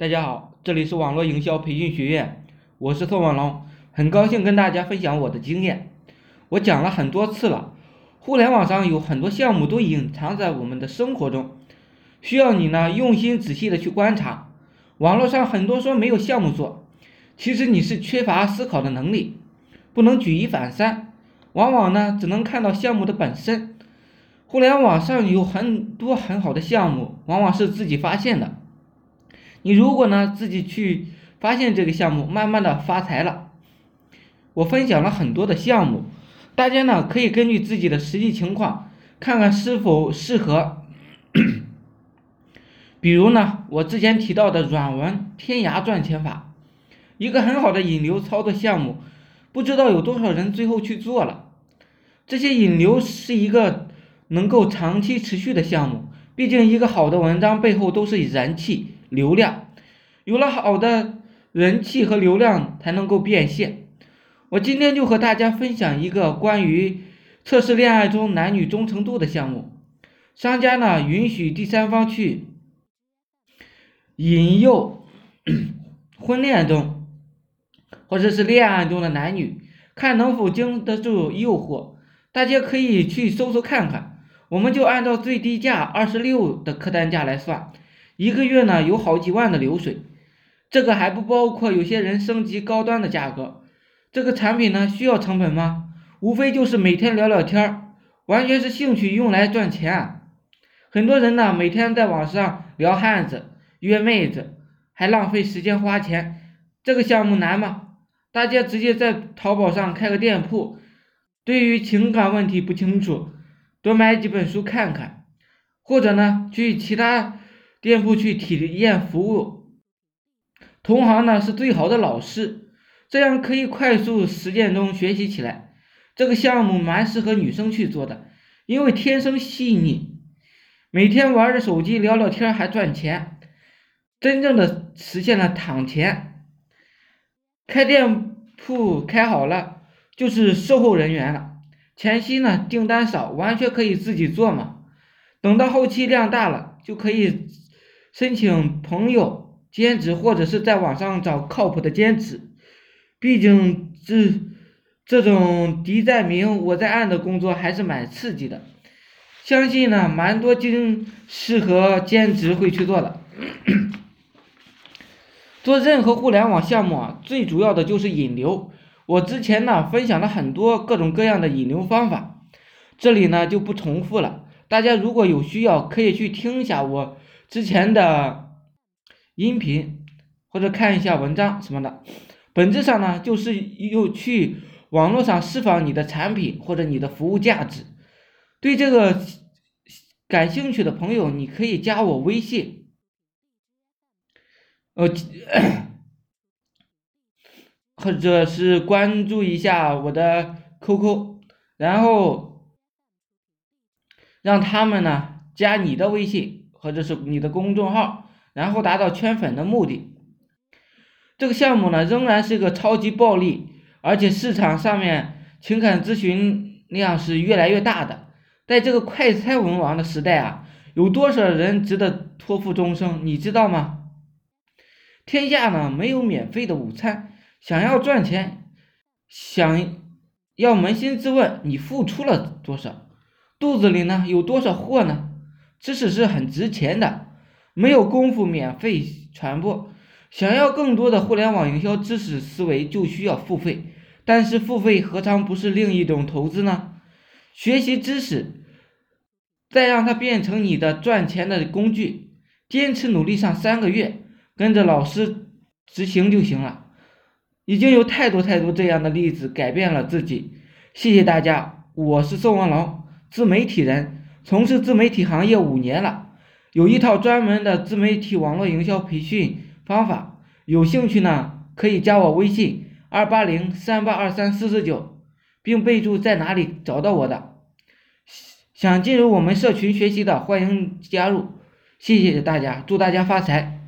大家好，这里是网络营销培训学院，我是宋文龙，很高兴跟大家分享我的经验。我讲了很多次了，互联网上有很多项目都隐藏在我们的生活中，需要你呢用心仔细的去观察。网络上很多说没有项目做，其实你是缺乏思考的能力，不能举一反三，往往呢只能看到项目的本身。互联网上有很多很好的项目，往往是自己发现的。你如果呢自己去发现这个项目，慢慢的发财了。我分享了很多的项目，大家呢可以根据自己的实际情况，看看是否适合。比如呢，我之前提到的软文天涯赚钱法，一个很好的引流操作项目，不知道有多少人最后去做了。这些引流是一个能够长期持续的项目，毕竟一个好的文章背后都是人气。流量有了好的人气和流量才能够变现。我今天就和大家分享一个关于测试恋爱中男女忠诚度的项目。商家呢允许第三方去引诱 婚恋中或者是恋爱中的男女，看能否经得住诱惑。大家可以去搜搜看看。我们就按照最低价二十六的客单价来算。一个月呢有好几万的流水，这个还不包括有些人升级高端的价格。这个产品呢需要成本吗？无非就是每天聊聊天儿，完全是兴趣用来赚钱。很多人呢每天在网上聊汉子、约妹子，还浪费时间花钱。这个项目难吗？大家直接在淘宝上开个店铺。对于情感问题不清楚，多买几本书看看，或者呢去其他。店铺去体验服务，同行呢是最好的老师，这样可以快速实践中学习起来。这个项目蛮适合女生去做的，因为天生细腻，每天玩着手机聊聊天还赚钱，真正的实现了躺钱。开店铺开好了就是售后人员了，前期呢订单少，完全可以自己做嘛，等到后期量大了就可以。申请朋友兼职，或者是在网上找靠谱的兼职。毕竟这这种敌在明我在暗的工作还是蛮刺激的。相信呢，蛮多经适合兼职会去做的。做任何互联网项目啊，最主要的就是引流。我之前呢分享了很多各种各样的引流方法，这里呢就不重复了。大家如果有需要，可以去听一下我。之前的音频或者看一下文章什么的，本质上呢就是又去网络上释放你的产品或者你的服务价值。对这个感兴趣的朋友，你可以加我微信，呃，或者是关注一下我的 QQ，然后让他们呢加你的微信。或者是你的公众号，然后达到圈粉的目的。这个项目呢，仍然是一个超级暴利，而且市场上面情感咨询量是越来越大的。在这个快餐文王的时代啊，有多少人值得托付终生？你知道吗？天下呢没有免费的午餐，想要赚钱，想要扪心自问，你付出了多少？肚子里呢有多少货呢？知识是很值钱的，没有功夫免费传播。想要更多的互联网营销知识思维，就需要付费。但是付费何尝不是另一种投资呢？学习知识，再让它变成你的赚钱的工具，坚持努力上三个月，跟着老师执行就行了。已经有太多太多这样的例子改变了自己。谢谢大家，我是宋文龙，自媒体人。从事自媒体行业五年了，有一套专门的自媒体网络营销培训方法，有兴趣呢可以加我微信二八零三八二三四四九，并备注在哪里找到我的。想进入我们社群学习的，欢迎加入。谢谢大家，祝大家发财。